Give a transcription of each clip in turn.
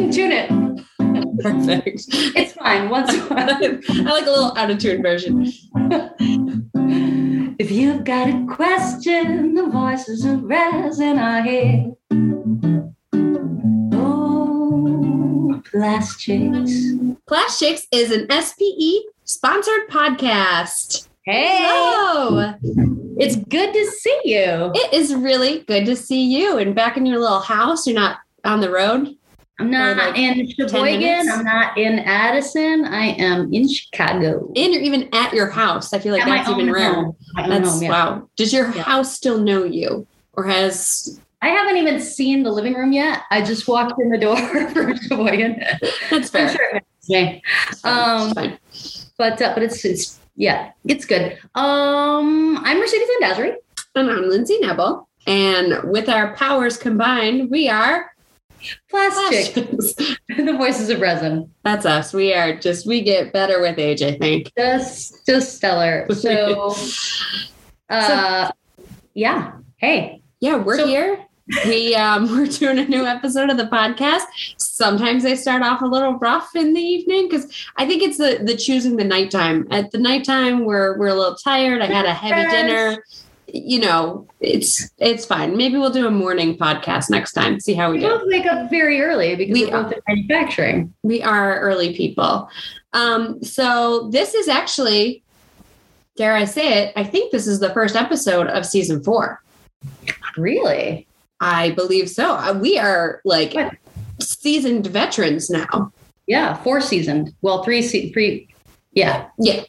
didn't tune it. Perfect. It's fine. Once in a while. I like a little out of tune version. If you've got a question, the voices of resin are here. Oh, plastics. Plastics is an SPE sponsored podcast. Hey, Hello. it's good to see you. It is really good to see you and back in your little house. You're not on the road. I'm not like in Sheboygan. I'm not in Addison. I am in Chicago. And you're even at your house. I feel like At my that's even own rare. home. That's home, yeah. wow. Does your Yeah. house still know you? Or has I haven't even seen the living room yet. I just walked in the door for Sheboygan. that's I'm fair. sure it knows me. It's fine. It's Um. But uh, but it's it's yeah, it's good. Um, I'm Mercedes Landazuri. And I'm Lindsay Nebel. And with our powers combined, we are Plastic. Plastics. the voices of resin. That's us. We are just we get better with age, I think. Just just stellar. So uh yeah. Hey. Yeah, we're So- here. We um we're doing a new episode of the podcast. Sometimes they start off a little rough in the evening because I think it's the the choosing the nighttime. At the nighttime, we're we're a little tired. I had a heavy dinner. You know, it's it's fine. Maybe we'll do a morning podcast next time. See how we We do. both wake up very early because We are both in manufacturing. We are early people. Um, so this is actually, dare I say it, I think this is the first episode of season four. Really? I believe so. Uh, We are like What? seasoned veterans now. Yeah, four seasoned. Well, three se- three yeah. Yeah.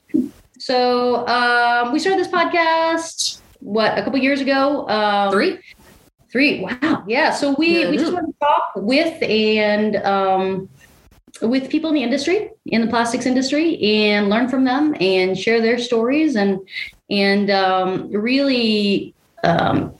So um we started this podcast what a couple years ago. Um Three? Three. Wow. Yeah. So we Yeah, we just want to talk with and um, with people in the industry, in the plastics industry, and learn from them and share their stories and and um, really um,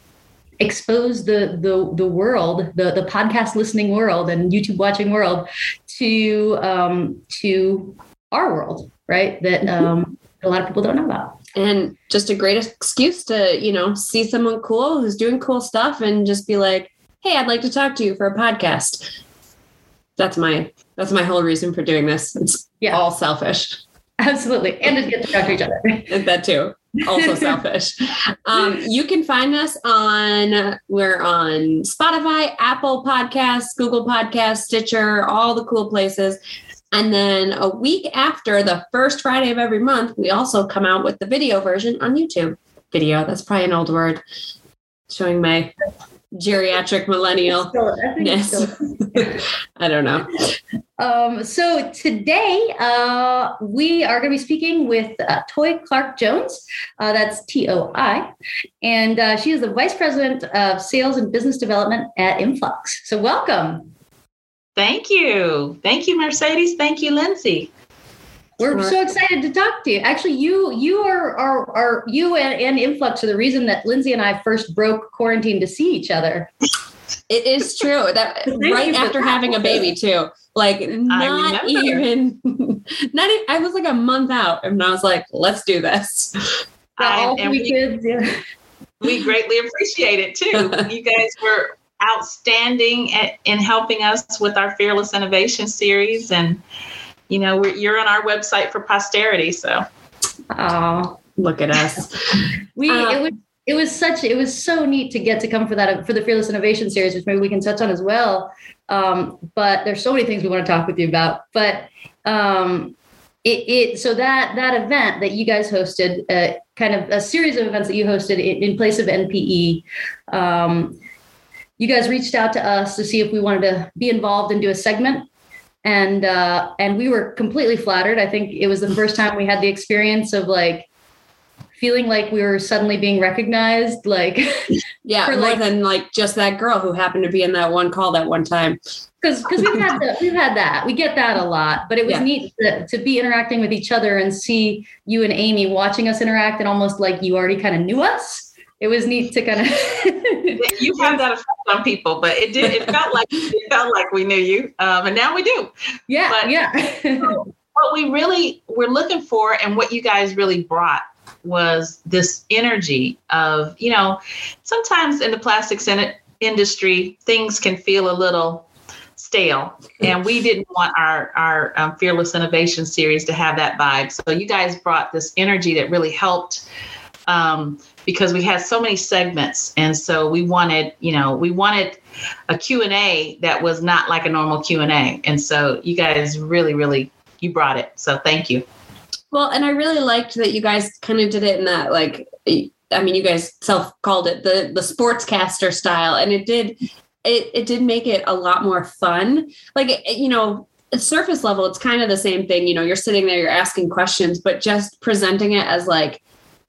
expose the the the world, the the podcast listening world and YouTube watching world to um, to our world, right? That um, a lot of people don't know about. And just a great excuse to, you know, see someone cool who's doing cool stuff and just be like, hey, I'd like to talk to you for a podcast. That's my that's my whole reason for doing this. It's Yeah. all selfish. Absolutely, and to get to talk to each other. That too. Also selfish. Um, you can find us on we're on Spotify, Apple Podcasts, Google Podcasts, Stitcher, all the cool places. And then a week after the first Friday of every month, we also come out with the video version on YouTube. Video, that's probably an old word. Showing my geriatric millennial. I. I don't know. Um, so today uh, we are going to be speaking with uh, Toi Clark Jones. Uh, that's T O I, and uh, she is the vice president of sales and business development at iMFLUX. So welcome. Thank you. Thank you, Mercedes. Thank you, Lindsay. We're so excited to talk to you. Actually, you you are are, are you and, and iMFLUX are the reason that Lindsay and I first broke quarantine to see each other. It is true that right after having a baby too. Like not remember. even not even, I was like a month out and I was like, let's do this. I- All and three we, kids. Yeah. we greatly appreciate it too. You guys were outstanding at, in helping us with our Fearless Innovation series. And, you know, we're, you're on our website for posterity. So Aw. Look at us. We Uh, it was it was such it was so neat to get to come for that for the fearless innovation series, which maybe we can touch on as well. Um, but there's so many things we want to talk with you about. But um, it, it so that that event that you guys hosted, uh, kind of a series of events that you hosted in, in place of NPE. Um, you guys reached out to us to see if we wanted to be involved and do a segment and uh, and we were completely flattered. I think it was the first time we had the experience of like feeling like we were suddenly being recognized. Like Yeah, For, more like- than like just that girl who happened to be in that one call that one time. because because we've had the, we've had that we get that a lot, but it was Yeah. neat to, to be interacting with each other and see you and Amy watching us interact and almost like you already kind of knew us. It was neat to kind of you have that effect on people, but it did, it felt like, it felt like we knew you. Um, and now we do. yeah But- yeah what we really were looking for and what you guys really brought was this energy of you know sometimes in the plastics in- industry things can feel a little stale, and we didn't want our our um, fearless innovation series to have that vibe. So you guys brought this energy that really helped. Um, because we had so many segments. And so we wanted you know we wanted a q&a that was not like a normal q&a and so you guys really really you brought it. So thank you. Well and i really liked that you guys kind of did it in that like i mean you guys self called it the the sportscaster style. And it did it, it did make it a lot more fun. Like you know surface level it's kind of the same thing. You know you're sitting there you're asking questions but just presenting it as like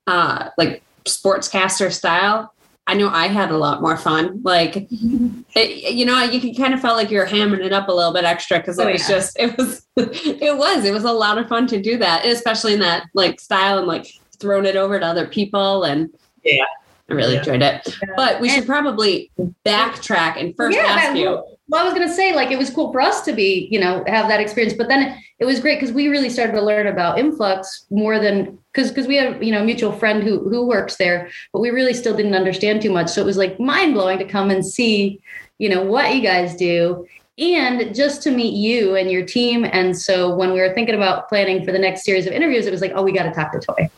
uh like sportscaster style I know I had a lot more fun. Like, it, you know, you can kind of felt like you're hamming it up a little bit extra because it oh, was yeah. just, it was, it was, it was a lot of fun to do that, especially in that like style and like throwing it over to other people. And yeah, I really yeah. enjoyed it. But we should probably backtrack and first yeah, ask you. Well, I was going to say, like, it was cool for us to be, you know, have that experience. But then it was great because we really started to learn about iMFLUX more than because because we have you know a mutual friend who who works there, but we really still didn't understand too much. So it was like mind blowing to come and see, you know, what you guys do and just to meet you and your team. And so when we were thinking about planning for the next series of interviews, it was like, oh, we got to talk to Toi.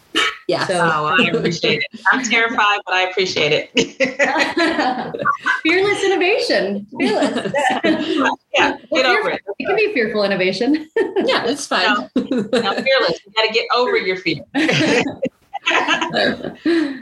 Yeah. So oh, I appreciate it. I'm terrified, but I appreciate it. Fearless innovation. Fearless. yeah. Get over it. It can be fearful innovation. yeah, it's fine. No, no, fearless. You got to get over your fear.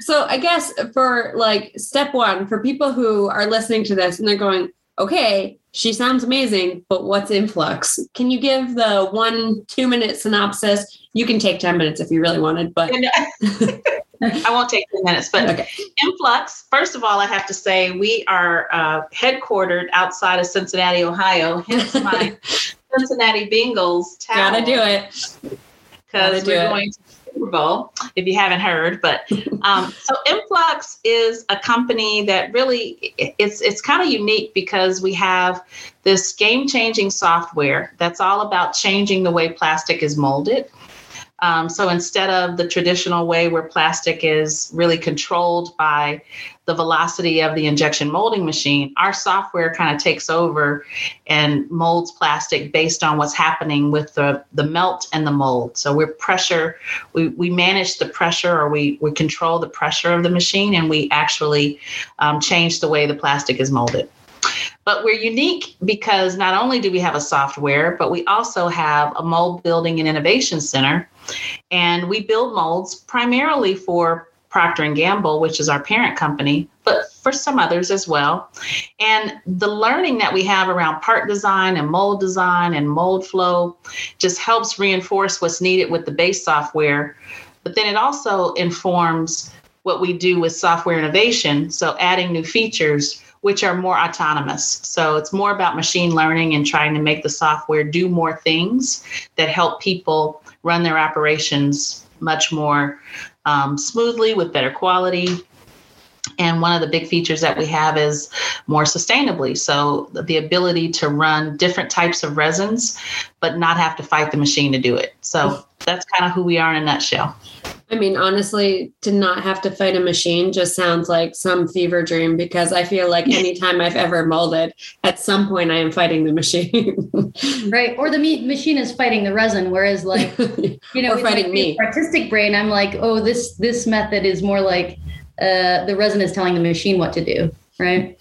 so I guess for like step one, for people who are listening to this and they're going, okay, she sounds amazing, but what's iMFLUX? Can you give the one, two minute synopsis? You can take 10 minutes if you really wanted, but. I won't take 10 minutes, but okay. iMFLUX, first of all, I have to say we are uh, headquartered outside of Cincinnati, Ohio, hence my Cincinnati Bengals towel. Gotta do it. Because we're going to Super Bowl, if you haven't heard. But um, so iMFLUX is a company that really it's it's kind of unique because we have this game changing software that's all about changing the way plastic is molded. Um, so instead of the traditional way where plastic is really controlled by the velocity of the injection molding machine, our software kind of takes over and molds plastic based on what's happening with the, the melt and the mold. So we're pressure, we, we manage the pressure or we, we control the pressure of the machine and we actually um, change the way the plastic is molded. But we're unique because not only do we have a software, but we also have a mold building and innovation center. And we build molds primarily for Procter and Gamble, which is our parent company, but for some others as well. And the learning that we have around part design and mold design and mold flow just helps reinforce what's needed with the base software. But then it also informs what we do with software innovation. So adding new features which are more autonomous. So it's more about machine learning and trying to make the software do more things that help people run their operations much more um, smoothly with better quality. And one of the big features that we have is more sustainably. So the ability to run different types of resins, but not have to fight the machine to do it. So that's kind of who we are in a nutshell. I mean, honestly, to not have to fight a machine just sounds like some fever dream because I feel like anytime I've ever molded, at some point I am fighting the machine. right. Or the me- machine is fighting the resin. Whereas like, you know, or fighting me. Artistic brain, I'm like, oh, this this method is more like uh, the resin is telling the machine what to do. Right.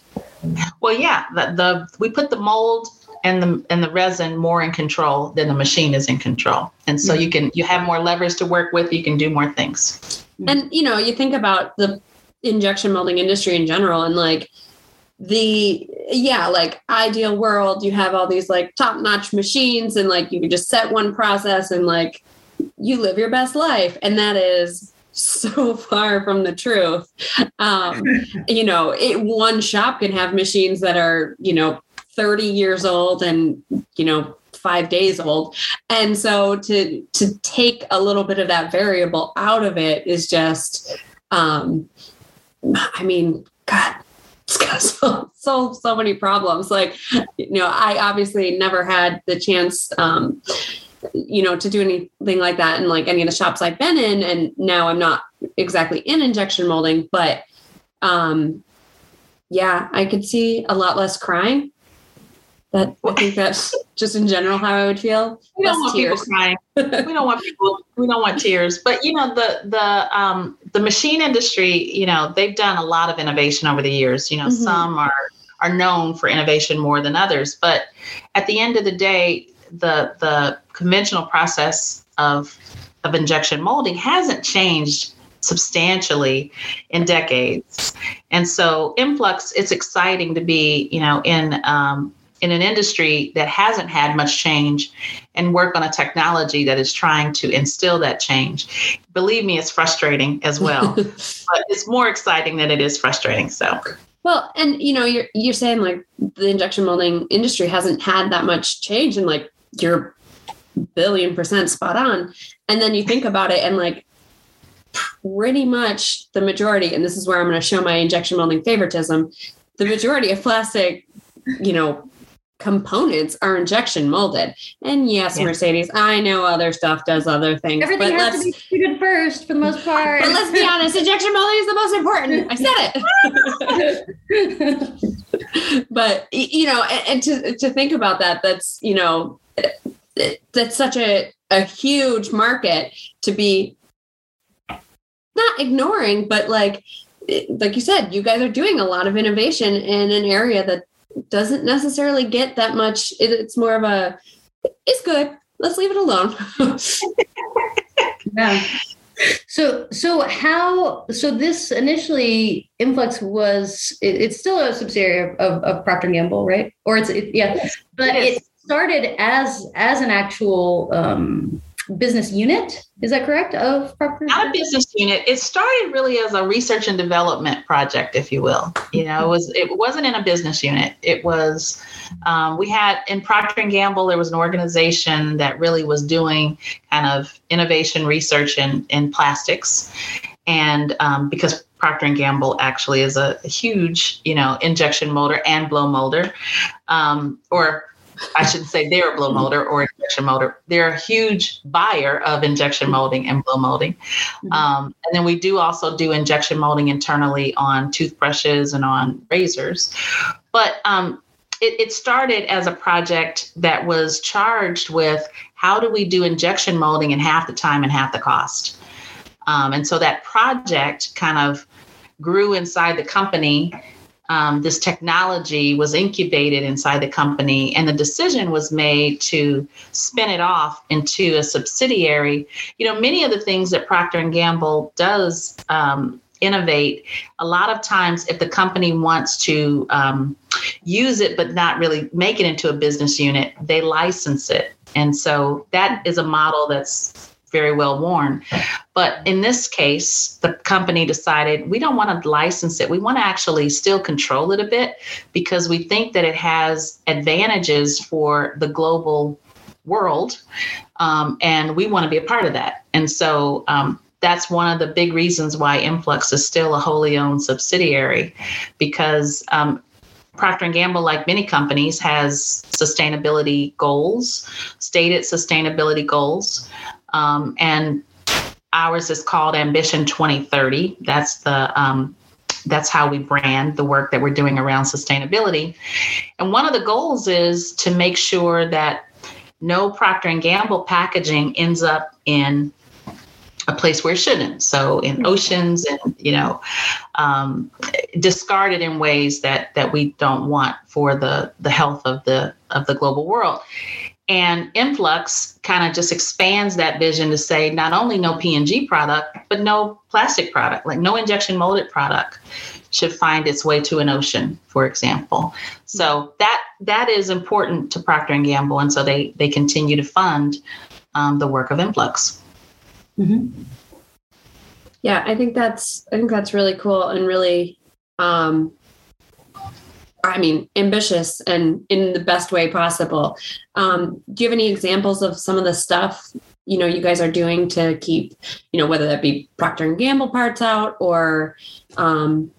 Well, yeah, the, the we put the mold and the and the resin more in control than the machine is in control. And so mm-hmm. you can you have more levers to work with you can do more things. And you know you think about the injection molding industry in general and like the yeah like ideal world you have all these like top notch machines and like you can just set one process and like you live your best life. And that is so far from the truth. Um you know it one shop can have machines that are you know 30 years old and you know five days old. And so to to take a little bit of that variable out of it is just um i mean god it's got so so so many problems. Like you know i obviously never had the chance um you know to do anything like that in like any of the shops i've been in. And now i'm not exactly in injection molding but um yeah i could see a lot less crying That I think that's just in general how I would feel. We don't Less want people tears. crying. we don't want people. We don't want tears. But you know, the the um, the machine industry. You know, they've done a lot of innovation over the years. You know, Mhm. some are are known for innovation more than others. But at the end of the day, the the conventional process of of injection molding hasn't changed substantially in decades. And so iMFLUX, it's exciting to be, you know, in um, in an industry that hasn't had much change and work on a technology that is trying to instill that change. Believe me, it's frustrating as well, but it's more exciting than it is frustrating. So Well, and you know, you're you're saying like the injection molding industry hasn't had that much change, and like you're billion percent spot on. And then you think about it, and like pretty much the majority, and this is where I'm going to show my injection molding favoritism. The majority of plastic, you know, components are injection molded. And yes, Yeah. Mercedes, I know other stuff does other things, Everything but has to be treated first for the most part. but let's be honest, injection molding is the most important. I said it. but you know, and, and to to think about that, that's you know, that's such a a huge market to be not ignoring, but like like you said, you guys are doing a lot of innovation in an area that doesn't necessarily get that much. It, it's more of a it's good. Let's leave it alone. Yeah. So so how so this initially iMFLUX was it, it's still a subsidiary of, of, of Procter Gamble, right? Or it's it, yeah, but It is. it started as as an actual um, business unit. Is that correct? Of Procter. not a business unit. It started really as a research and development project, if you will. You know, it was it wasn't in a business unit. It was um, we had in Procter and Gamble there was an organization that really was doing kind of innovation research in in plastics, and um, because Procter and Gamble actually is a, huge you know injection molder and blow molder, um, or I should say they're a blow molder or injection molder. They're a huge buyer of injection molding and blow molding. Mhm. Um, and then we do also do injection molding internally on toothbrushes and on razors. But um, it, it started as a project that was charged with how do we do injection molding in half the time and half the cost. Um, and so that project kind of grew inside the company um, this technology was incubated inside the company and the decision was made to spin it off into a subsidiary. You know many of the things that procter and gamble does um, innovate a lot of times if the company wants to um, use it but not really make it into a business unit they license it. And so that is a model that's very well worn but in this case, the company decided we don't want to license it. We want to actually still control it a bit because we think that it has advantages for the global world. Um, and we want to be a part of that. And so um, that's one of the big reasons why iMFLUX is still a wholly owned subsidiary because um, Procter and Gamble, like many companies, has sustainability goals, stated sustainability goals. Um, and ours is called ambition 2030 that's the um, that's how we brand the work that we're doing around sustainability. And one of the goals is to make sure that no procter and gamble packaging ends up in a place where it shouldn't. So in oceans and you know um, discarded in ways that that we don't want for the the health of the of the global world and iMFLUX kind of just expands that vision to say not only no P&G product but no plastic product like no injection molded product should find its way to an ocean for example so that that is important to procter and gamble and so they they continue to fund um, the work of iMFLUX Mhm. Yeah, I think that's I think that's really cool and really um I mean ambitious and in the best way possible. Um do you have any examples of some of the stuff you know you guys are doing to keep you know whether that be Procter and Gamble parts out or um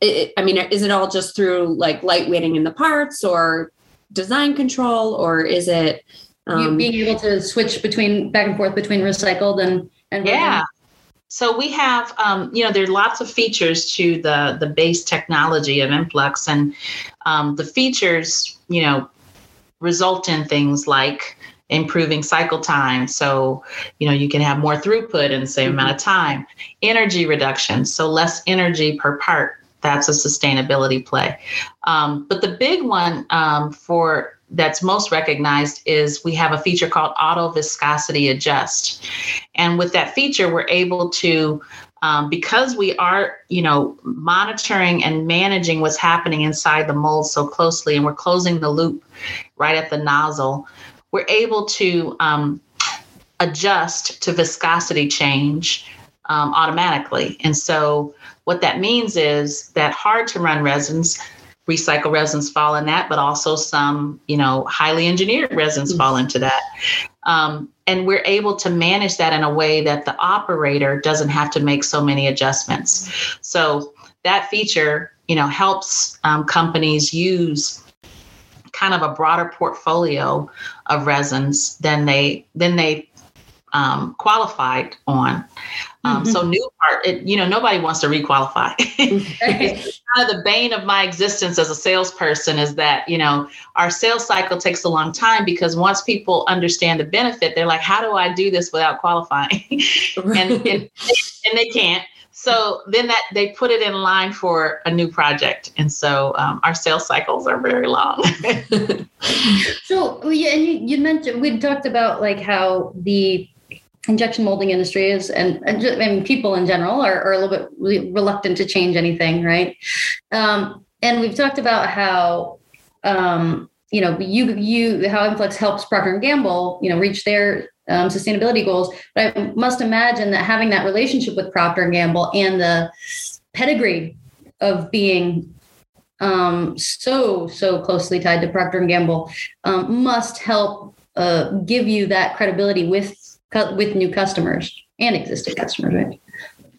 it, I mean is it all just through like lightweighting in the parts or design control or is it you um, being able to switch between back and forth between recycled and and virgin? Yeah. So we have, um, you know, there are lots of features to the the base technology of iMFLUX, and um, the features, you know, result in things like improving cycle time. So, you know, you can have more throughput in the same mm-hmm. amount of time. Energy reduction, so less energy per part. That's a sustainability play. Um, but the big one um, for that's most recognized is we have a feature called auto viscosity adjust. And with that feature, we're able to um, because we are, you know, monitoring and managing what's happening inside the mold so closely, and we're closing the loop right at the nozzle, we're able to um, adjust to viscosity change um, automatically. And so, what that means is that hard to run resins recycle resins fall in that, but also some, you know, highly engineered resins mm-hmm. fall into that. Um, and we're able to manage that in a way that the operator doesn't have to make so many adjustments. So that feature, you know, helps um, companies use kind of a broader portfolio of resins than they than they um, qualified on. Um, mm-hmm. So new part, it, you know, nobody wants to requalify. it's kind of the bane of my existence as a salesperson is that you know our sales cycle takes a long time because once people understand the benefit, they're like, "How do I do this without qualifying?" and, and and they can't. So then that they put it in line for a new project, and so um, our sales cycles are very long. so yeah, and you, you mentioned we talked about like how the injection molding industry is, and, and people in general are, are a little bit re- reluctant to change anything, right? Um, and we've talked about how, um, you know, you you how iMFLUX helps Procter and Gamble, you know, reach their um, sustainability goals. But I must imagine that having that relationship with Procter and Gamble and the pedigree of being um, so so closely tied to Procter and Gamble um, must help uh, give you that credibility with with new customers and existing customers, right?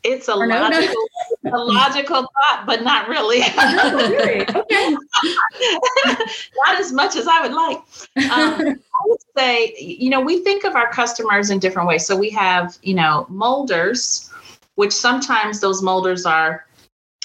It's a logical, no? a logical thought, but not really. okay. not as much as I would like. Um, I would say, you know, we think of our customers in different ways. So we have, you know, molders, which sometimes those molders are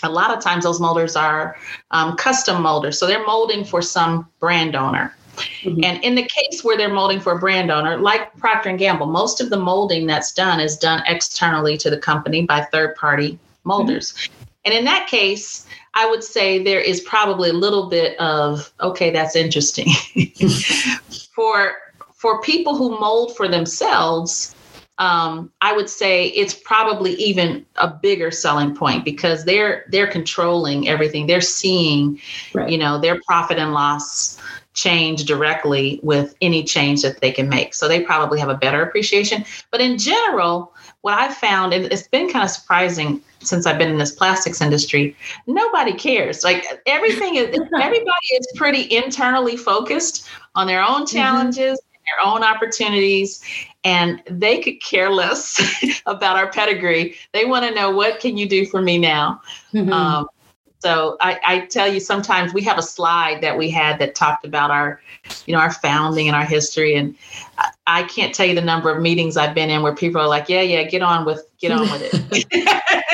a lot of times those molders are um, custom molders so they're molding for some brand owner Mm-hmm. And in the case where they're molding for a brand owner, like Procter and Gamble, most of the molding that's done is done externally to the company by third-party molders. Mm-hmm. And in that case, I would say there is probably a little bit of okay, that's interesting. for for people who mold for themselves, um, I would say it's probably even a bigger selling point because they're they're controlling everything. They're seeing, right. you know, their profit and loss change directly with any change that they can make. So they probably have a better appreciation. But in general, what I've found, and it's been kind of surprising since I've been in this plastics industry, nobody cares. Like everything is, everybody is pretty internally focused on their own mm-hmm. challenges, mm-hmm. their own opportunities, and they could care less about our pedigree. They want to know what can you do for me now. Mm-hmm. Um, so I, I, tell you, sometimes we have a slide that we had that talked about our, you know, our founding and our history. And uh, I, can't tell you the number of meetings I've been in where people are like, "Yeah, yeah, get on with, get on with it."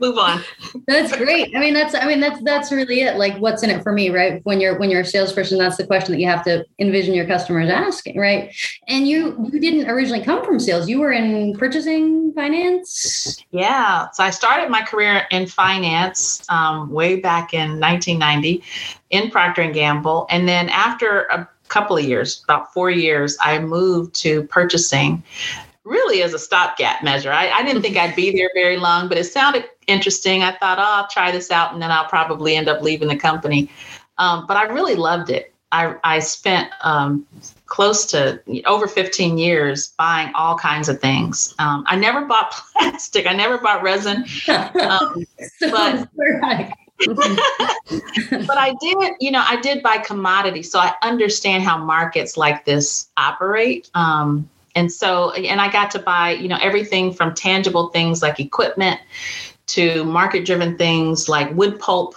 move on. that's great. I mean, that's I mean that's that's really it. Like, what's in it for me, right? When you're when you're a salesperson, that's the question that you have to envision your customers asking, right? And you you didn't originally come from sales. You were in purchasing finance. Yeah. So I started my career in finance um, way back in 1990 in Procter and Gamble, and then after a couple of years, about four years, I moved to purchasing really as a stopgap measure. I, I, didn't think I'd be there very long, but it sounded interesting. I thought, oh, I'll try this out and then I'll probably end up leaving the company. Um, but I really loved it. I, I spent um, close to over 15 years buying all kinds of things. Um, I never bought plastic, I never bought resin. Um, but, but I did, you know, I did buy commodities. So I understand how markets like this operate. Um, and so, and I got to buy, you know, everything from tangible things like equipment to market driven things like wood pulp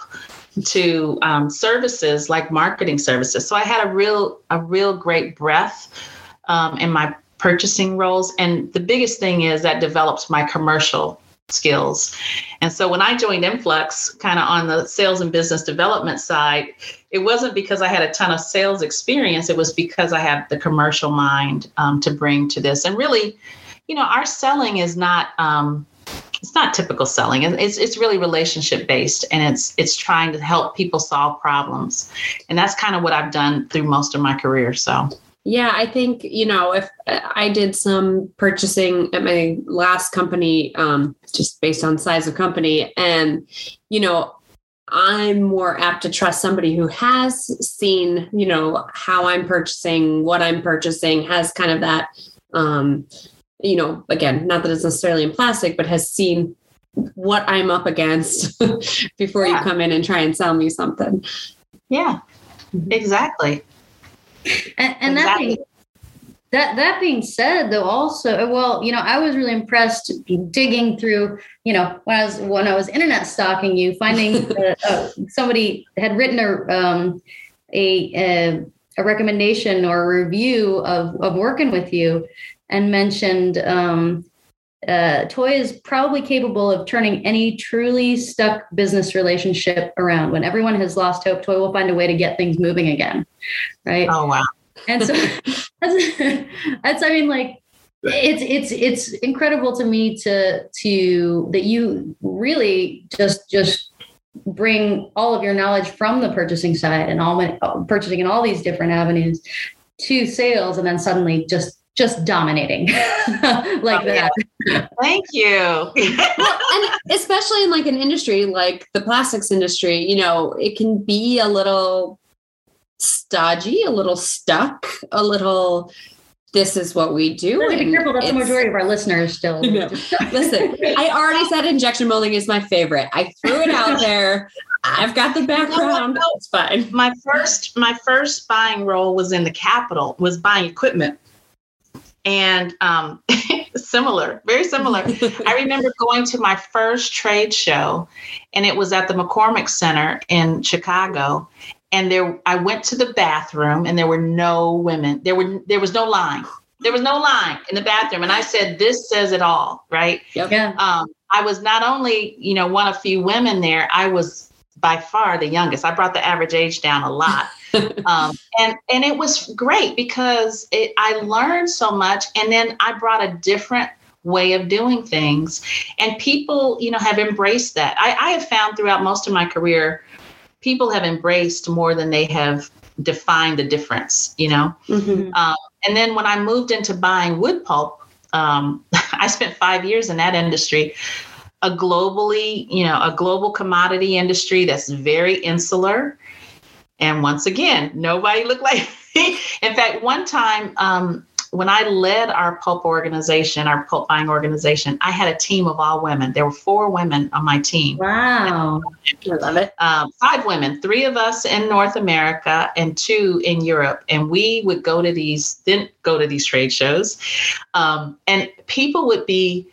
to um, services like marketing services. So I had a real, a real great breadth um, in my purchasing roles. And the biggest thing is that develops my commercial skills. And so when I joined iMFLUX, kind of on the sales and business development side, it wasn't because I had a ton of sales experience. It was because I had the commercial mind um, to bring to this. And really, you know, our selling is not. Um, it's not typical selling. It's it's really relationship based, and it's it's trying to help people solve problems, and that's kind of what I've done through most of my career. So yeah, I think, you know, if I did some purchasing at my last company, um, just based on size of company, and, you know, I'm more apt to trust somebody who has seen, you know, how I'm purchasing, what I'm purchasing, has kind of that, um, you know, again, not that it's necessarily in plastic, but has seen what I'm up against before yeah. you come in and try and sell me something. Yeah, mm-hmm. exactly. And, and that being that that being said, though, also, well, you know, I was really impressed digging through, you know, when I was when I was internet stalking you, finding uh, uh, somebody had written a um, a, a, a recommendation or a review of of working with you, and mentioned um, uh, Toi is probably capable of turning any truly stuck business relationship around. When everyone has lost hope, Toi will find a way to get things moving again. Right. Oh, wow. And so that's, that's, I mean, like, it's it's it's incredible to me to to that you really just just bring all of your knowledge from the purchasing side and all purchasing in all these different avenues to sales and then suddenly just just dominating like oh, that. Yeah. Thank you. well, and especially in like an industry like the plastics industry, you know, it can be a little stodgy, a little stuck, a little this is what we do. Be careful. That's the majority of our listeners still. Listen, I already said injection molding is my favorite. I threw it out there. I've got the background. No, it's fine. My first, my first buying role was in the capital. Was buying equipment and um, similar, very similar. I remember going to my first trade show, and it was at the McCormick Center in Chicago. And there, I went to the bathroom, and there were no women. There were there was no line. There was no line in the bathroom, and I said, "This says it all, right?" Yep. Yeah. Um, I was not only, you know, one of few women there. I was by far the youngest. I brought the average age down a lot. um, and and it was great because it, I learned so much, and then I brought a different way of doing things, and people, you know, have embraced that. I, I have found throughout most of my career, people have embraced more than they have defined the difference. You know, mm-hmm. um, and then when I moved into buying wood pulp, um, I spent five years in that industry a globally, you know, a global commodity industry that's very insular. And once again, nobody looked like me. In fact, one time um, when I led our pulp organization, our pulp buying organization, I had a team of all women. There were four women on my team. Wow. I love it. Um, five women, three of us in North America and two in Europe. And we would go to these, then go to these trade shows. Um, and people would be,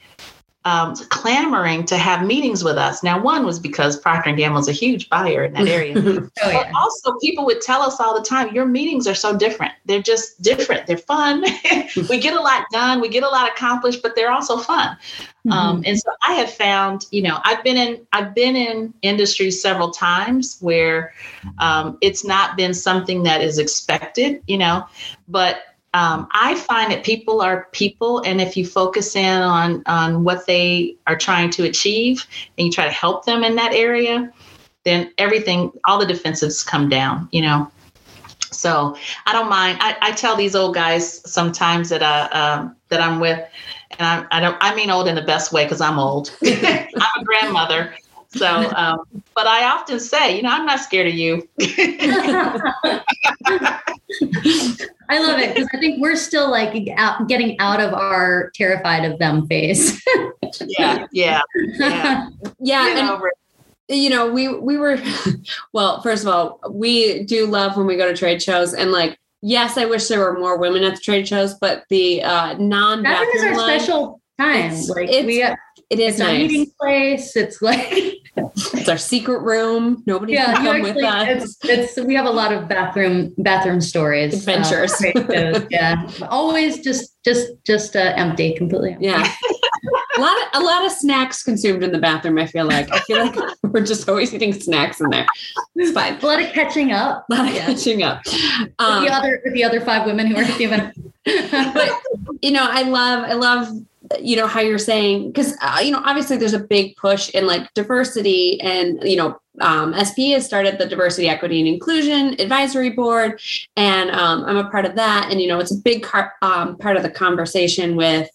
um, clamoring to have meetings with us. Now, one was because Procter and Gamble is a huge buyer in that area. oh, yeah. But also, people would tell us all the time, "Your meetings are so different. They're just different. They're fun. we get a lot done. We get a lot accomplished, but they're also fun." Mm-hmm. Um, and so, I have found, you know, I've been in I've been in industries several times where um, it's not been something that is expected, you know, but um, I find that people are people, and if you focus in on on what they are trying to achieve, and you try to help them in that area, then everything, all the defensives come down. You know. So I don't mind. I, I tell these old guys sometimes that uh, uh that I'm with, and I, I don't. I mean old in the best way because I'm old. I'm a grandmother. So, um, but I often say, you know, I'm not scared of you. I love it because I think we're still like out, getting out of our terrified of them phase. yeah, yeah, yeah, yeah. and, you know, we we were well. First of all, we do love when we go to trade shows, and like, yes, I wish there were more women at the trade shows, but the uh, non bathroom is our line, special time. It's, like it's, we, it is it's nice. a meeting place. It's like it's our secret room. Nobody yeah, can come actually, with us. It's, it's, we have a lot of bathroom bathroom stories, adventures. Uh, yeah, always just just just uh, empty, completely. Empty. Yeah. a lot of a lot of snacks consumed in the bathroom. I feel like I feel like we're just always eating snacks in there. It's fine. A lot of catching up. A lot of catching up. Um, with the other with the other five women who are event. but you know, I love I love you know how you're saying because uh, you know obviously there's a big push in like diversity and you know um, SP has started the diversity equity and inclusion advisory board and um, i'm a part of that and you know it's a big car- um, part of the conversation with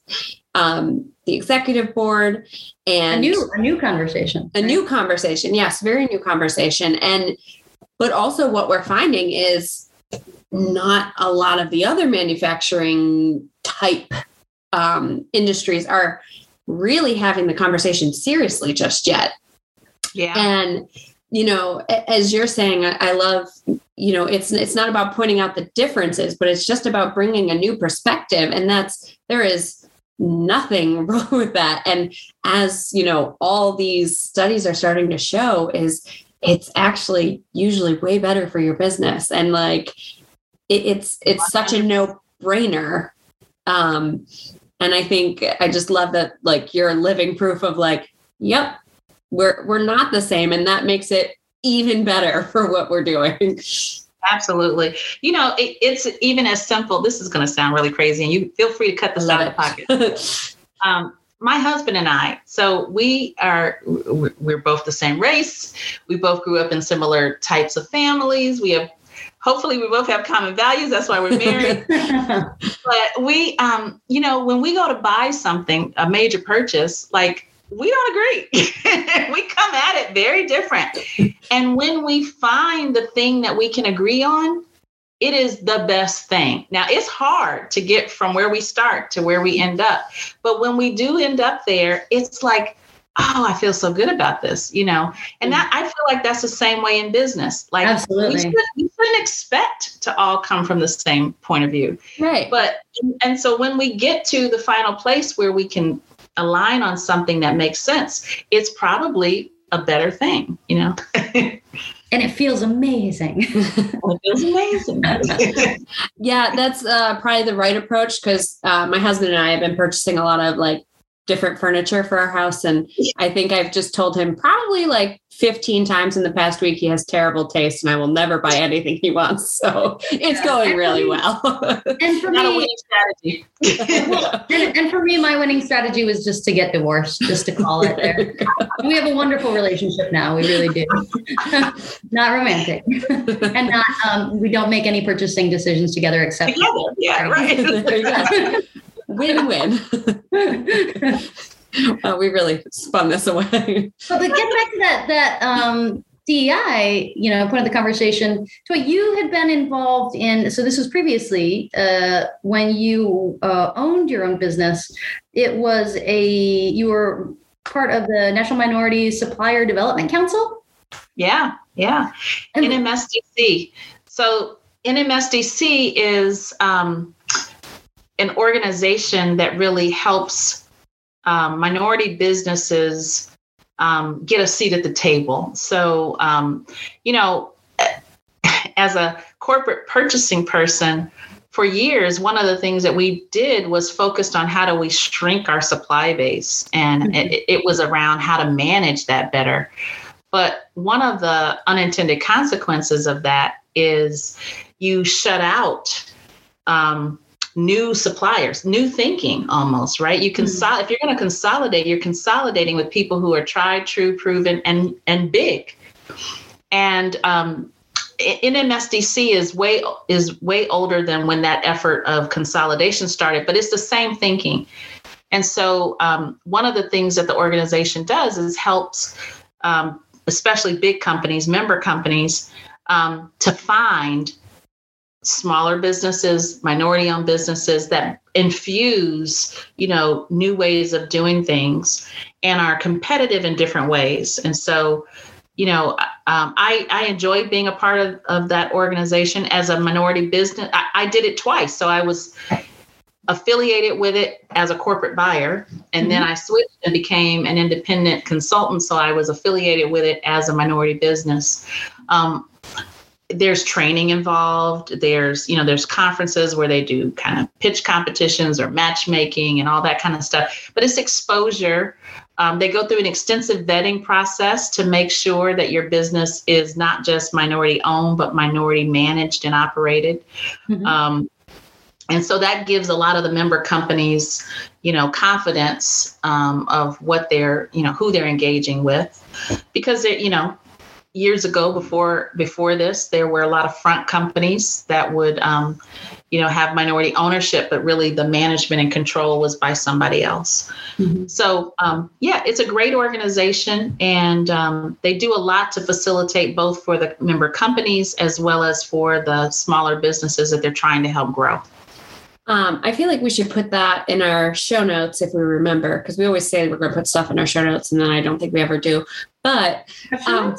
um, the executive board and a new a new conversation a right? new conversation yes very new conversation and but also what we're finding is not a lot of the other manufacturing type um, industries are really having the conversation seriously just yet. Yeah. And you know, as you're saying, I love, you know, it's it's not about pointing out the differences, but it's just about bringing a new perspective, and that's there is nothing wrong with that. And as you know, all these studies are starting to show is it's actually usually way better for your business, and like it, it's it's such a no brainer. Um, and I think I just love that like you're living proof of like, yep, we're we're not the same, and that makes it even better for what we're doing. Absolutely. You know, it, it's even as simple. This is going to sound really crazy, and you feel free to cut this out of the pocket. um, my husband and I, so we are, we're both the same race. We both grew up in similar types of families. We have hopefully we both have common values. That's why we're married. But we um you know when we go to buy something a major purchase like we don't agree. We come at it very different. And when we find the thing that we can agree on it is the best thing. Now it's hard to get from where we start to where we end up. But when we do end up there it's like oh, I feel so good about this, you know? And that I feel like that's the same way in business. Like Absolutely. We, shouldn't, we shouldn't expect to all come from the same point of view. Right. But and so when we get to the final place where we can align on something that makes sense, it's probably a better thing, you know? and it feels amazing. it feels amazing. yeah, that's uh, probably the right approach because uh, my husband and I have been purchasing a lot of like different furniture for our house. And I think I've just told him probably like 15 times in the past week he has terrible taste and I will never buy anything he wants. So it's yeah. going really well. And for Not me, strategy. and, and, for me, my winning strategy was just to get divorced, just to call it there. we have a wonderful relationship now. We really do. not romantic. and not um, we don't make any purchasing decisions together except together. Yeah, right. Win-win. oh, we really spun this away. but, but get back to that that um, DEI, you know, point of the conversation. So you had been involved in. So this was previously uh, when you uh, owned your own business. It was a you were part of the National Minority Supplier Development Council. Yeah, yeah, and, NMSDC. So NMSDC is. Um, an organization that really helps um, minority businesses um, get a seat at the table. So, um, you know, as a corporate purchasing person, for years, one of the things that we did was focused on how do we shrink our supply base, and mm-hmm. it, it was around how to manage that better. But one of the unintended consequences of that is you shut out um, new suppliers, new thinking almost, right? You consol mm-hmm. if you're going to consolidate, you're consolidating with people who are tried, true, proven, and and big. And um, NMSDC is way is way older than when that effort of consolidation started, but it's the same thinking. And so, um, one of the things that the organization does is helps, um, especially big companies, member companies, um, to find smaller businesses, minority owned businesses that infuse, you know, new ways of doing things and are competitive in different ways. And so, you know, um, I, I enjoyed being a part of, of that organization as a minority business. I, I did it twice. So I was affiliated with it as a corporate buyer and mm-hmm. then i switched and became an independent consultant so i was affiliated with it as a minority business um, there's training involved. There's you know there's conferences where they do kind of pitch competitions or matchmaking and all that kind of stuff. But it's exposure. Um, they go through an extensive vetting process to make sure that your business is not just minority owned but minority managed and operated. Mm-hmm. um, and so that gives a lot of the member companies you know confidence um, of what they're you know who they're engaging with. Because they you know years ago before before this there were a lot of front companies that would um, you know have minority ownership but really the management and control was by somebody else mm-hmm. so um, yeah it's a great organization and um, they do a lot to facilitate both for the member companies as well as for the smaller businesses that they're trying to help grow um, I feel like we should put that in our show notes if we remember, because we always say we're going to put stuff in our show notes, and then I don't think we ever do. But um,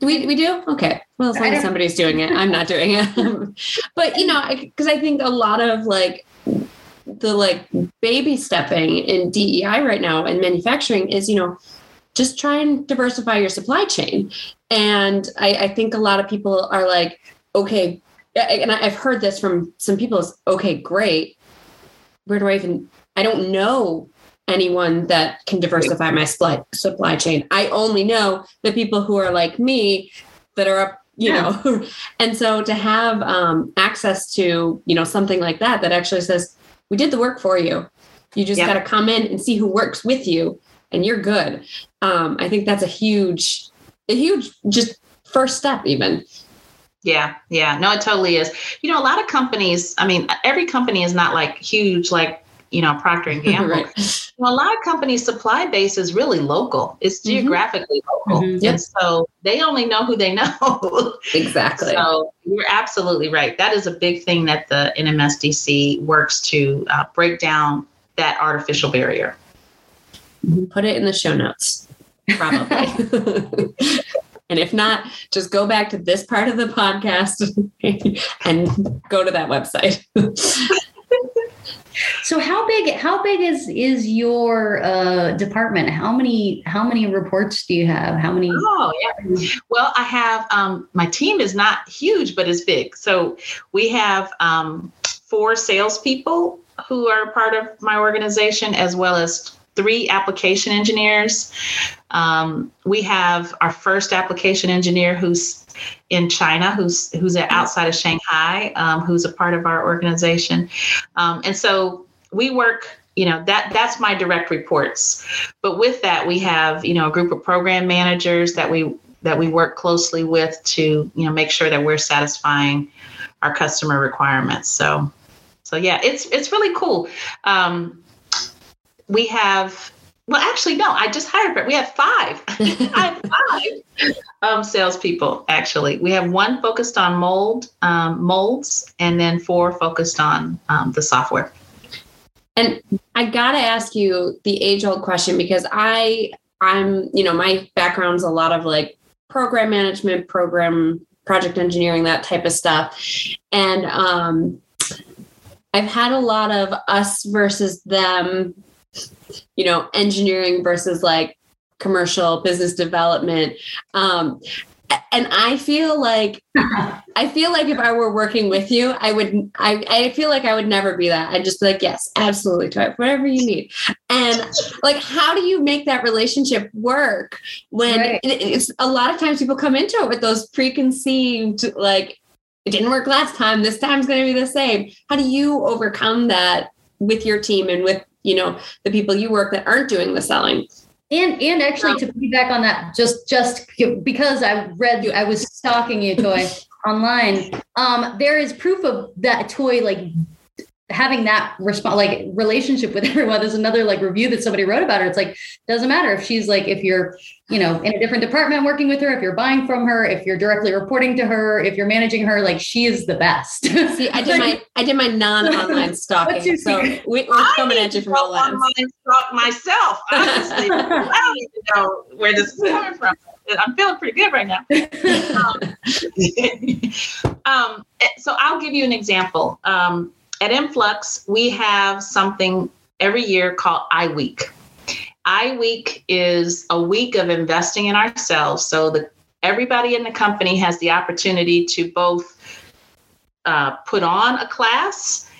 we we do okay. Well, as long as somebody's doing it, I'm not doing it. but you know, because I, I think a lot of like the like baby stepping in DEI right now and manufacturing is you know just try and diversify your supply chain. And I, I think a lot of people are like, okay, and I've heard this from some people is okay, great. Where do I even I don't know anyone that can diversify my supply supply chain. I only know the people who are like me that are up, you yeah. know. and so to have um, access to, you know, something like that that actually says, we did the work for you. You just yeah. got to come in and see who works with you and you're good. Um, I think that's a huge, a huge just first step even. Yeah, yeah. No, it totally is. You know, a lot of companies, I mean, every company is not like huge, like, you know, Procter and Gamble. right. well, a lot of companies' supply base is really local. It's mm-hmm. geographically mm-hmm. local. Mm-hmm. Yep. And so they only know who they know. exactly. So you're absolutely right. That is a big thing that the NMSDC works to uh, break down that artificial barrier. Put it in the show notes. Probably. And if not, just go back to this part of the podcast and go to that website. So how big how big is is your uh, department? How many how many reports do you have? How many? Oh yeah. Well, I have um, my team is not huge, but it's big. So we have um, four salespeople who are part of my organization, as well as three application engineers. Um, we have our first application engineer who's in China, who's who's outside of Shanghai, um, who's a part of our organization, um, and so we work. You know that that's my direct reports, but with that we have you know a group of program managers that we that we work closely with to you know make sure that we're satisfying our customer requirements. So so yeah, it's it's really cool. Um, we have well actually no i just hired but we have five. I have five um, salespeople actually. We have one focused on mold um, molds and then four focused on um, the software. And i gotta ask you the age old question because i i'm you know my background's a lot of like program management program project engineering that type of stuff. And um i've had a lot of us versus them you know, engineering versus like commercial business development. Um, and I feel like I feel like if I were working with you, I would I, I feel like I would never be that. I'd just be like, yes, absolutely, type whatever you need. And like, how do you make that relationship work when right. it's a lot of times people come into it with those preconceived like it didn't work last time, this time's gonna be the same. How do you overcome that with your team and with you know the people you work that aren't doing the selling. And and actually to piggyback on that just just because i read you i was stalking you Toi online um there is proof of that Toi like having that response like relationship with everyone there's another like review that somebody wrote about her. It's like doesn't matter if she's like if you're you know in a different department working with her if you're buying from her if you're directly reporting to her if you're managing her like she is the best. See i did my i did my non-online stalking so we, are coming at you from all ends stalk myself. Honestly i don't even know where this is coming from. I'm feeling pretty good right now. um, um, so I'll give you an example. Um, at iMFLUX, we have something every year called I Week. I Week is a week of investing in ourselves. So the everybody in the company has the opportunity to both uh, put on a class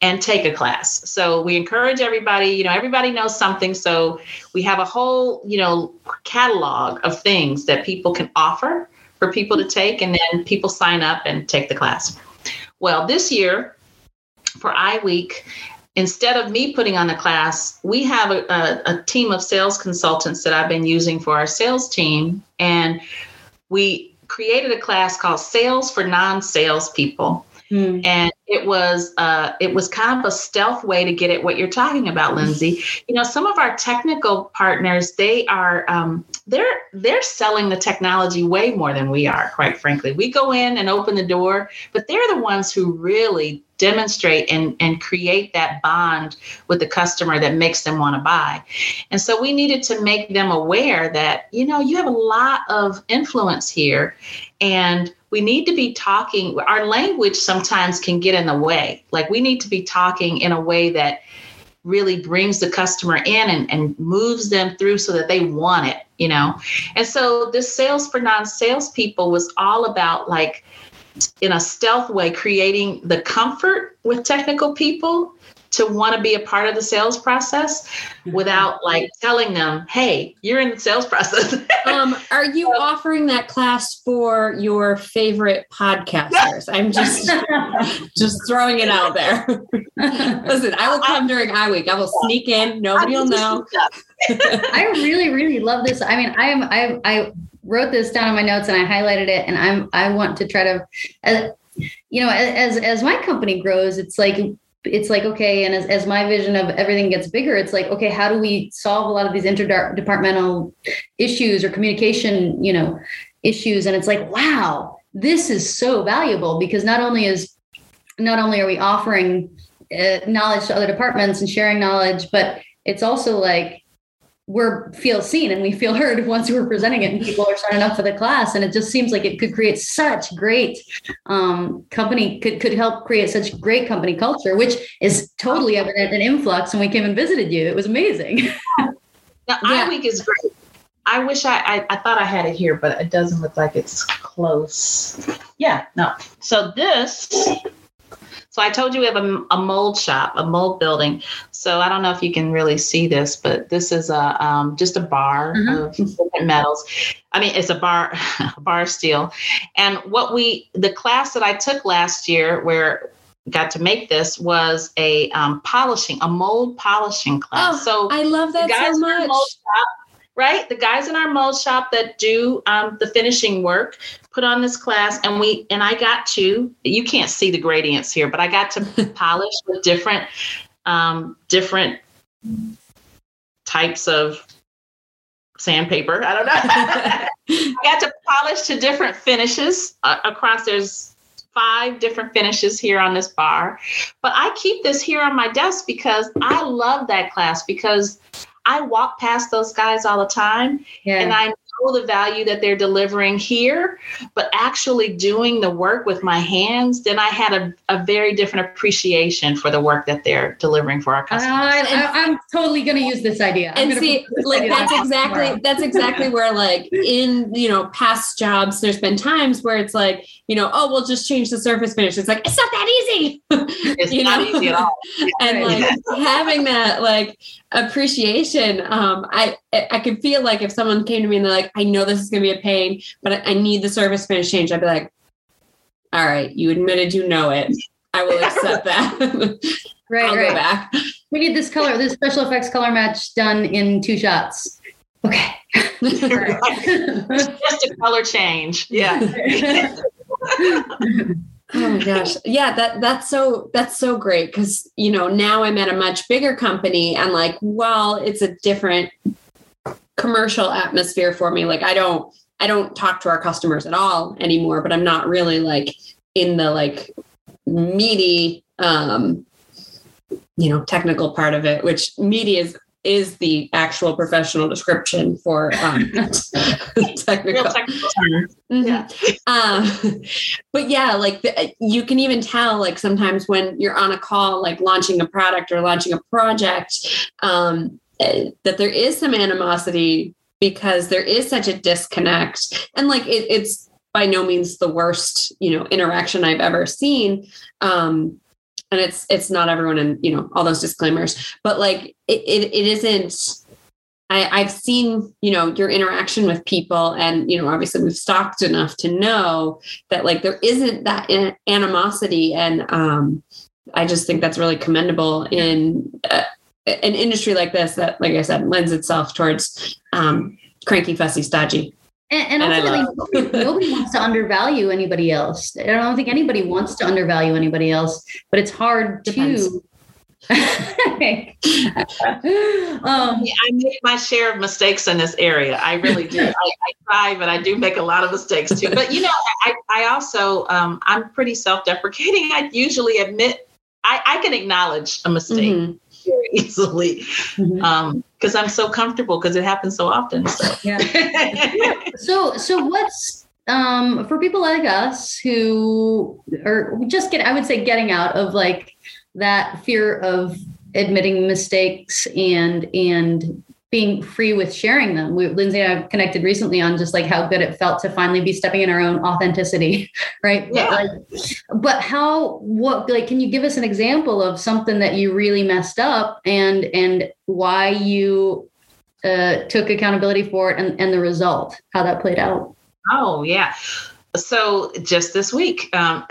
and take a class. So we encourage everybody, you know, everybody knows something. So we have a whole, you know, catalog of things that people can offer for people to take, and then people sign up and take the class. Well, this year for iWeek, instead of me putting on the class, we have a, a, a team of sales consultants that I've been using for our sales team. And we created a class called Sales for Non Sales People. Mm. And it was uh, it was kind of a stealth way to get at what you're talking about, Lindsay. You know, some of our technical partners they are um, they're they're selling the technology way more than we are. Quite frankly, we go in and open the door, but they're the ones who really demonstrate and, and create that bond with the customer that makes them want to buy. And so we needed to make them aware that, you know, you have a lot of influence here and we need to be talking our language sometimes can get in the way like we need to be talking in a way that really brings the customer in and, and moves them through so that they want it you know and so this sales for non-sales people was all about like in a stealth way creating the comfort with technical people to want to be a part of the sales process mm-hmm. without like telling them, hey, you're in the sales process. um, are you so, offering that class for your favorite podcasters? I'm just just throwing it out there. Listen, I will come during iWeek. I will sneak in. Nobody will know. I really, really love this. I mean, I am I I wrote this down in my notes and I highlighted it and I'm I want to try to you know as as my company grows it's like it's like okay and as, as my vision of everything gets bigger it's like okay how do we solve a lot of these interdepartmental issues or communication you know issues? And it's like wow this is so valuable because not only is not only are we offering uh, knowledge to other departments and sharing knowledge but it's also like we're feel seen and we feel heard once we're presenting it and people are signing up for the class and it just seems like it could create such great um, company could, could help create such great company culture which is totally evident in iMFLUX when we came and visited you it was amazing now yeah. iWeek is great I wish I, I, I thought I had it here, but it doesn't look like it's close. Yeah, no. So this so I told you we have a, a, mold shop, a mold building. So I don't know if you can really see this, but this is a um, just a bar mm-hmm. of different metals. I mean, it's a bar, a bar steel. And what we, the class that I took last year, where got to make this was a um, polishing, a mold polishing class. Oh, so I love that so much. Shop, right? The guys in our mold shop that do um, the finishing work put on this class, and we and I got to. You can't see the gradients here, but I got to polish with different um, different types of sandpaper. I don't know. I got to polish to different finishes uh, across. There's five different finishes here on this bar. But I keep this here on my desk because I love that class because I walk past those guys all the time yeah. and I know the value that they're delivering here, but actually doing the work with my hands, then I had a, a very different appreciation for the work that they're delivering for our customers. Uh, I, am totally going to use this idea. and see, like that's exactly tomorrow. that's exactly where like in you know past jobs, there's been times where it's like you know oh we'll just change the surface finish. It's like it's not that easy. It's you not know? easy at all. and like having that like appreciation, um, I I could feel like if someone came to me and they're like I know this is going to be a pain, but I, I need the surface finish change. I'd be like, all right, you admitted you know it. I will accept that. right, I'll right. go back. We need this color, this special effects color match done in two shots. Okay. Just a color change. Yeah. oh my gosh yeah that that's so that's so great because you know now i'm at a much bigger company and like well it's a different commercial atmosphere for me. Like I don't I don't talk to our customers at all anymore, but I'm not really like in the like meaty um you know technical part of it, which meaty is is the actual professional description for um, technical. Mm-hmm. Yeah. Um, but yeah, like the, you can even tell, like sometimes when you're on a call, like launching a product or launching a project, um, that there is some animosity because there is such a disconnect and like it, it's by no means the worst you know interaction i've ever seen um and it's it's not everyone and you know all those disclaimers but like it, it, it isn't I, I've seen, you know, your interaction with people, and you know, obviously we've stalked enough to know that like there isn't that animosity, and um, I just think that's really commendable in uh, an industry like this that, like I said, lends itself towards um, cranky, fussy, stodgy. And, and, and ultimately, nobody wants to undervalue anybody else. I don't think anybody wants to undervalue anybody else, but it's hard Depends. to um, I make my share of mistakes in this area. I really do. I, I, try, but I do make a lot of mistakes too. But you know, I, I also um, I'm pretty self-deprecating. I usually admit I, I can acknowledge a mistake mm-hmm. Very easily because mm-hmm. um, I'm so comfortable because it happens so often. So yeah. so so what's um, for people like us who are just get I would say getting out of like that fear of admitting mistakes and and being free with sharing them. We, Lindsay and I connected recently on just like how good it felt to finally be stepping in our own authenticity, right? Yeah. But, like, but how? What? Like, can you give us an example of something that you really messed up and and why you uh, took accountability for it and and the result, how that played out? Oh yeah. So just this week, um,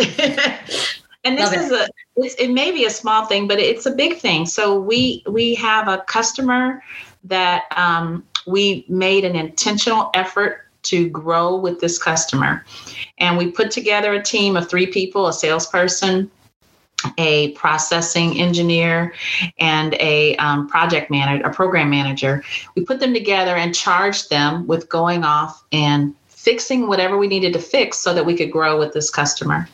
and this is a it may be a small thing but it's a big thing so we we have a customer that um, we made an intentional effort to grow with this customer and we put together a team of three people a salesperson a processing engineer and a um, project manager, a program manager. We put them together and charged them with going off and fixing whatever we needed to fix so that we could grow with this customer.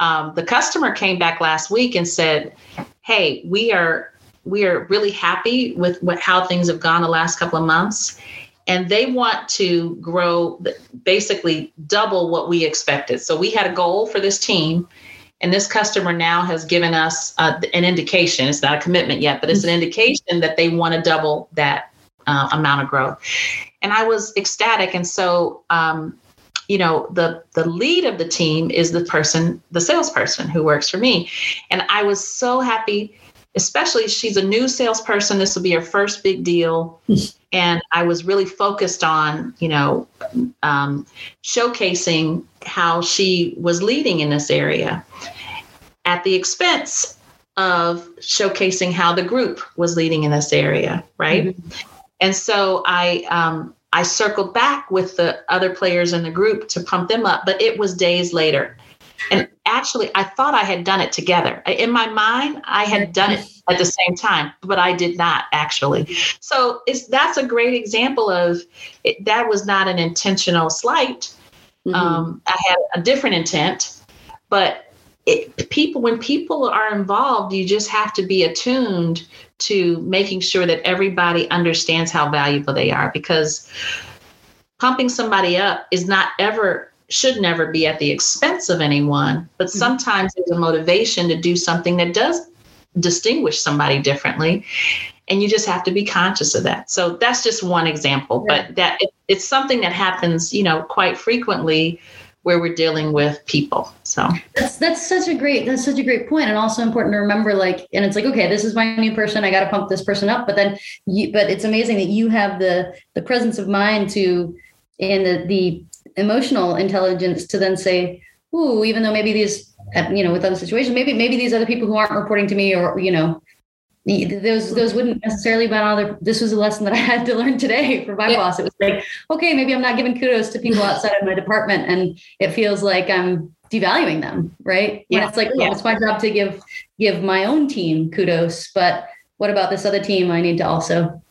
Um, the customer came back last week and said, "Hey, we are we are really happy with what, how things have gone the last couple of months." And they want to grow basically double what we expected. So we had a goal for this team, and this customer now has given us uh, an indication. It's not a commitment yet, but it's an indication that they want to double that uh, amount of growth. And I was ecstatic. And so um, you know the the lead of the team is the person the salesperson who works for me and i was so happy especially she's a new salesperson this will be her first big deal and i was really focused on you know um, showcasing how she was leading in this area at the expense of showcasing how the group was leading in this area right mm-hmm. and so i um, I circled back with the other players in the group to pump them up, but it was days later. And actually, I thought I had done it together. In my mind, I had done it at the same time, but I did not actually. So it's that's a great example of it, that was not an intentional slight. Mm-hmm. Um, I had a different intent, but it, people when people are involved, you just have to be attuned to making sure that everybody understands how valuable they are because pumping somebody up is not ever should never be at the expense of anyone but mm-hmm. sometimes there's a motivation to do something that does distinguish somebody differently and you just have to be conscious of that so that's just one example yeah. but that it, it's something that happens you know quite frequently where we're dealing with people. So that's that's such a great that's such a great point, and also important to remember. Like, and it's like, okay, this is my new person. I got to pump this person up. But then, you, but it's amazing that you have the the presence of mind to and the the emotional intelligence to then say, ooh, even though maybe these you know with other situations, maybe maybe these other people who aren't reporting to me or you know those those wouldn't necessarily be other this was a lesson that i had to learn today for my yeah. boss it was like okay maybe i'm not giving kudos to people outside of my department and it feels like i'm devaluing them right yeah it's like oh, yeah. it's my job to give give my own team kudos but what about this other team i need to also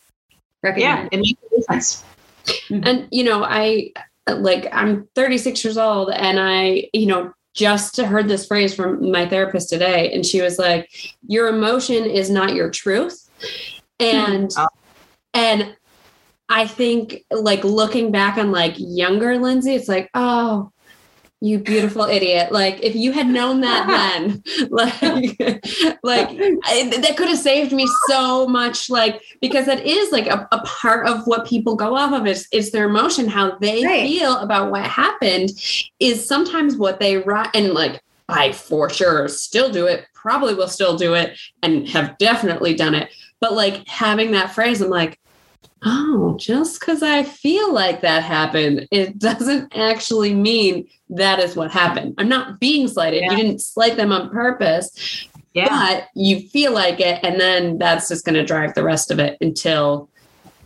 recognize yeah it makes a difference mm-hmm. and you know i like i'm 36 years old and i you know just heard this phrase from my therapist today and she was like your emotion is not your truth and oh. and i think like looking back on like younger lindsay it's like oh you beautiful idiot. Like if you had known that then, like, like I, that could have saved me so much. Like, because that is like a, a part of what people go off of is, is their emotion, how they Right. feel about what happened is sometimes what they write. And like, I for sure still do it, probably will still do it and have definitely done it. But like having that phrase, I'm like, oh, just because I feel like that happened, it doesn't actually mean that is what happened. I'm not being slighted. Yeah. You didn't slight them on purpose, Yeah. but you feel like it. And then that's just going to drive the rest of it until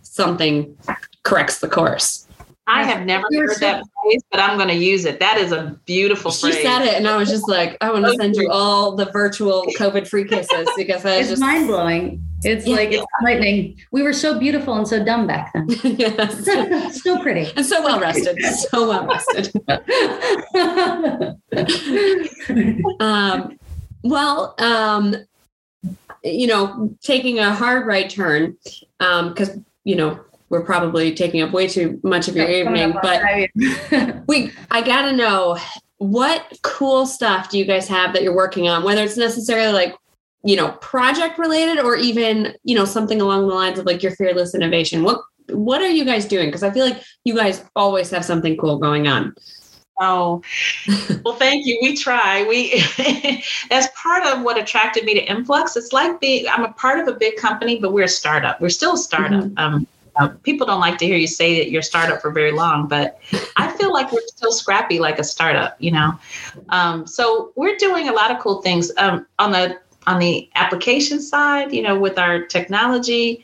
something corrects the course. I have never heard so- that phrase, but I'm going to use it. That is a beautiful She phrase. She said it, and I was just like, I want to send you all the virtual COVID free kisses because I It's just. mind blowing. It's Yeah. like it's lightning. We were so beautiful and so dumb back then. yes. so pretty. And so well rested. So well rested. Um, well, um, you know, taking a hard right turn, because, you know, we're probably taking up way too much of your evening, but we, I gotta know what cool stuff do you guys have that you're working on, whether it's necessarily like, you know, project related or even, you know, something along the lines of like your fearless innovation. What, what are you guys doing? Because I feel like you guys always have something cool going on. Oh, well, thank you. We try. We that's part of what attracted me to iMFLUX. It's like being I'm a part of a big company, but we're a startup. We're still a startup. Um, uh, people don't like to hear you say that you're a startup for very long, but I feel like we're still scrappy like a startup. You know, um, so we're doing a lot of cool things um, on the on the application side. You know, with our technology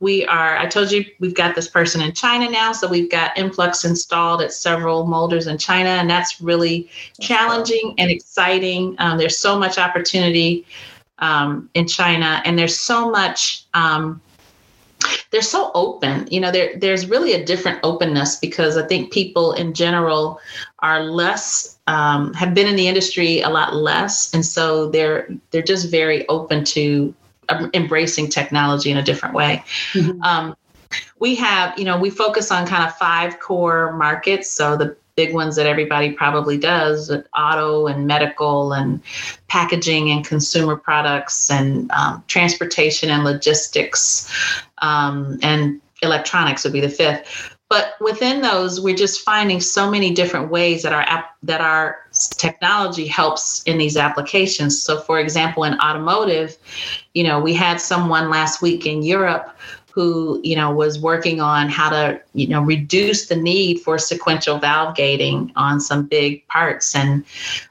we are i told you we've got this person in china now so we've got iMFLUX installed at several molders in china and that's really challenging and exciting um, there's so much opportunity um, in china and there's so much um, they're so open you know there, there's really a different openness because i think people in general are less um, have been in the industry a lot less and so they're they're just very open to um, embracing technology in a different way Mhm. um, we have, you know, we focus on kind of five core markets. So the big ones that everybody probably does auto and medical and packaging and consumer products and um, transportation and logistics um, and electronics would be the fifth. But within those, we're just finding so many different ways that our app, that our technology helps in these applications. So, for example, in automotive, you know, we had someone last week in Europe who, you know, was working on how to, you know, reduce the need for sequential valve gating on some big parts. And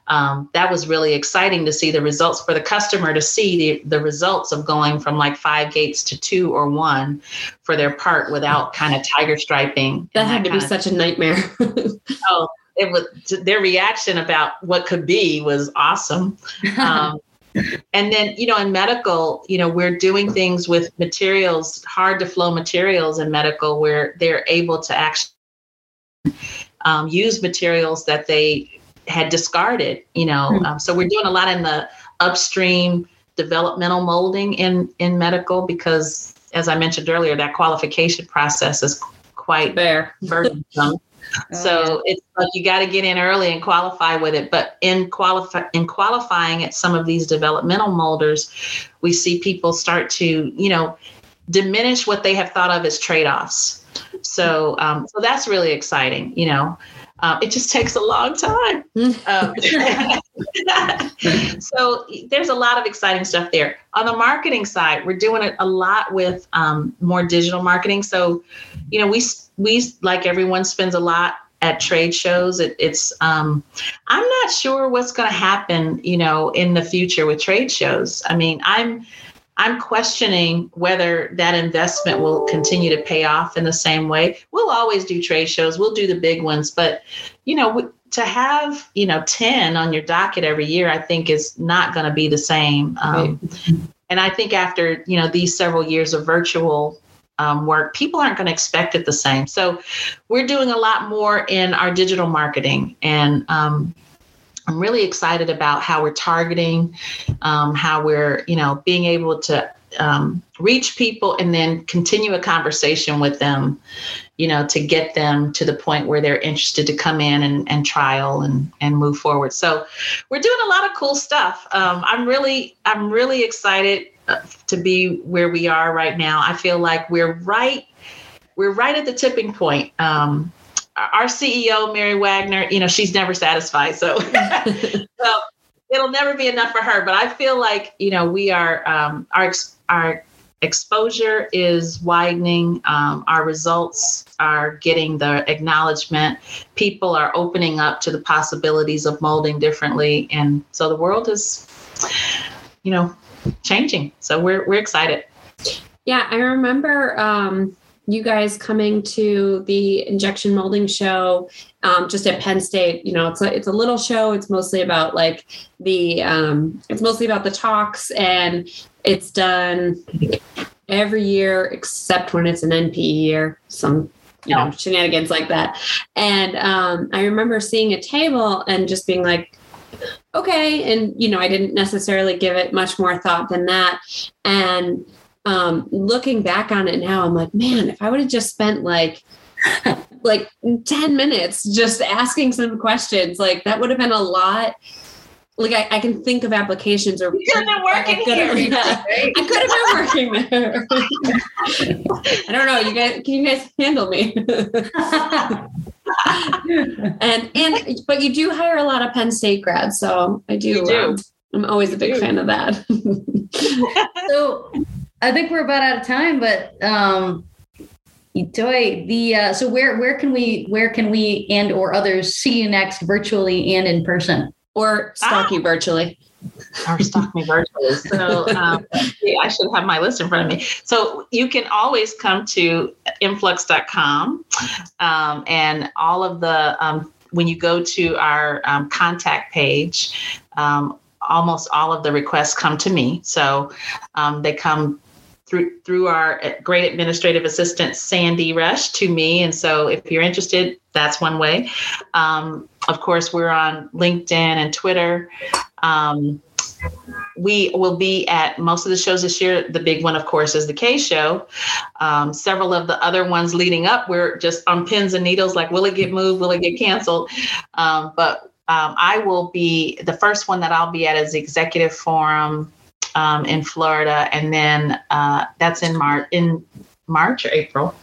um, that was really exciting to see the results for the customer to see the, the results of going from like five gates to two or one for their part without kind of tiger striping. That had to be such a nightmare. oh it was their reaction about what could be was awesome. Um, and then, you know, in medical, you know, we're doing things with materials, hard to flow materials in medical, where they're able to actually um, use materials that they had discarded, you know. Hmm. Um, so we're doing a lot in the upstream developmental molding in, in medical because, as I mentioned earlier, that qualification process is quite there. burdensome. So it's like you got to get in early and qualify with it. But in qualify in qualifying at some of these developmental molders, we see people start to you know diminish what they have thought of as trade offs. So um, so that's really exciting. You know, uh, it just takes a long time. Um, so there's a lot of exciting stuff there. On the marketing side, we're doing it a lot with um, more digital marketing. So, you know, we we like everyone spends a lot at trade shows. It, it's um, I'm not sure what's going to happen, you know, in the future with trade shows. I mean, I'm I'm questioning whether that investment will continue to pay off in the same way. We'll always do trade shows. We'll do the big ones, but you know, to have you know 10 on your docket every year, I think is not going to be the same. Um, And I think after you know these several years of virtual um, work, people aren't going to expect it the same. So we're doing a lot more in our digital marketing and. Um, I'm really excited about how we're targeting, um, how we're, you know, being able to um, reach people and then continue a conversation with them you know, to get them to the point where they're interested to come in and, and trial and, and move forward. So we're doing a lot of cool stuff. Um, I'm really, I'm really excited uh, to be where we are right now. I feel like we're right, we're right at the tipping point. Um, our CEO, Mary Wagner, you know, she's never satisfied. So, so it'll never be enough for her. But I feel like, you know, we are, um, our, our exposure is widening. Um, our results are getting the acknowledgement. People are opening up to the possibilities of molding differently, and so the world is, you know, changing. So we're we're excited. Yeah, I remember um, you guys coming to the injection molding show um, just at Penn State. You know, it's a it's a little show. It's mostly about like the um, it's mostly about the talks, and it's done every year except when it's an NPE year. Some you know shenanigans like that. And um, I remember seeing a table and just being like, okay, and you know, I didn't necessarily give it much more thought than that, and um, looking back on it now, I'm like, man, if I would have just spent like like 10 minutes just asking some questions, like that would have been a lot. Like I, I can think of applications or you could have been working here. Yeah, I could have been working there. I don't know. You guys can you guys handle me? and and but you do hire a lot of Penn State grads, so I do. do. Um, I'm always a big fan of that. so I think we're about out of time, but um, Toi, the uh, so where where can we where can we and or others see you next virtually and in person or stalk ah. you virtually? or stalk me virtually. So um, yeah, I should have my list in front of me. So you can always come to imflux.com um, and all of the um, when you go to our um, contact page. Um, almost all of the requests come to me. So um, they come through through our great administrative assistant Sandy Rush to me. And so, if you're interested, that's one way. Um, of course, we're on LinkedIn and Twitter. Um, we will be at most of the shows this year. The big one, of course, is the K Show. Um, several of the other ones leading up, we're just on pins and needles. Like, will it get moved? Will it get canceled? Um, but um, I will be the first one that I'll be at is the Executive Forum um, in Florida, and then uh, that's in March in March or April.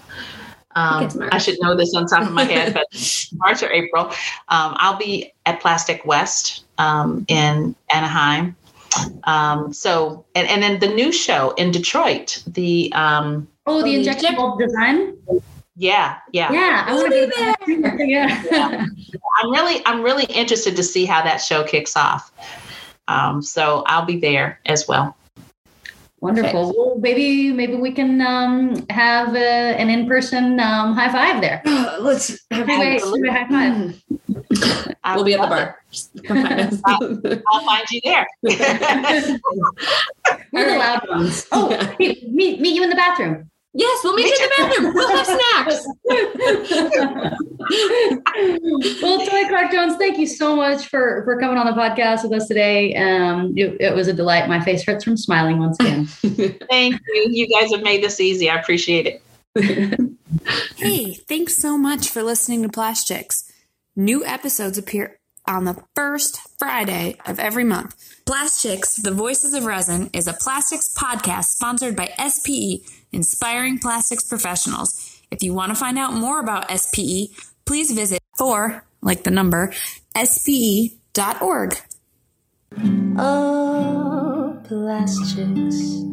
Um, I, I, should know this on top of my head, but March or April. Um, I'll be at PLASTEC West um, in Anaheim. Um, so, and, and then the new show in Detroit, the um, oh, the injectable design. Yeah, yeah, yeah. I want to be there. yeah. yeah. I'm really, I'm really interested to see how that show kicks off. Um, so I'll be there as well. Wonderful. Okay. Well, maybe maybe we can um, have uh, an in-person um, high five there. Let's have a high five. we'll be at the bar. I'll, I'll, find you there. We're the loud ones. Oh, meet, meet you in the bathroom. Yes, we'll meet you in the bathroom. We'll have snacks. well, Toi Clark Jones, thank you so much for for coming on the podcast with us today. Um, it, it was a delight. My face hurts from smiling once again. thank you. You guys have made this easy. I appreciate it. hey, thanks so much for listening to Plastics. New episodes appear on the first Friday of every month. Plastics, The Voices of Resin, is a plastics podcast sponsored by SPE inspiring plastics professionals. If you want to find out more about SPE, please visit for, like the number, spe.org. Oh, plastics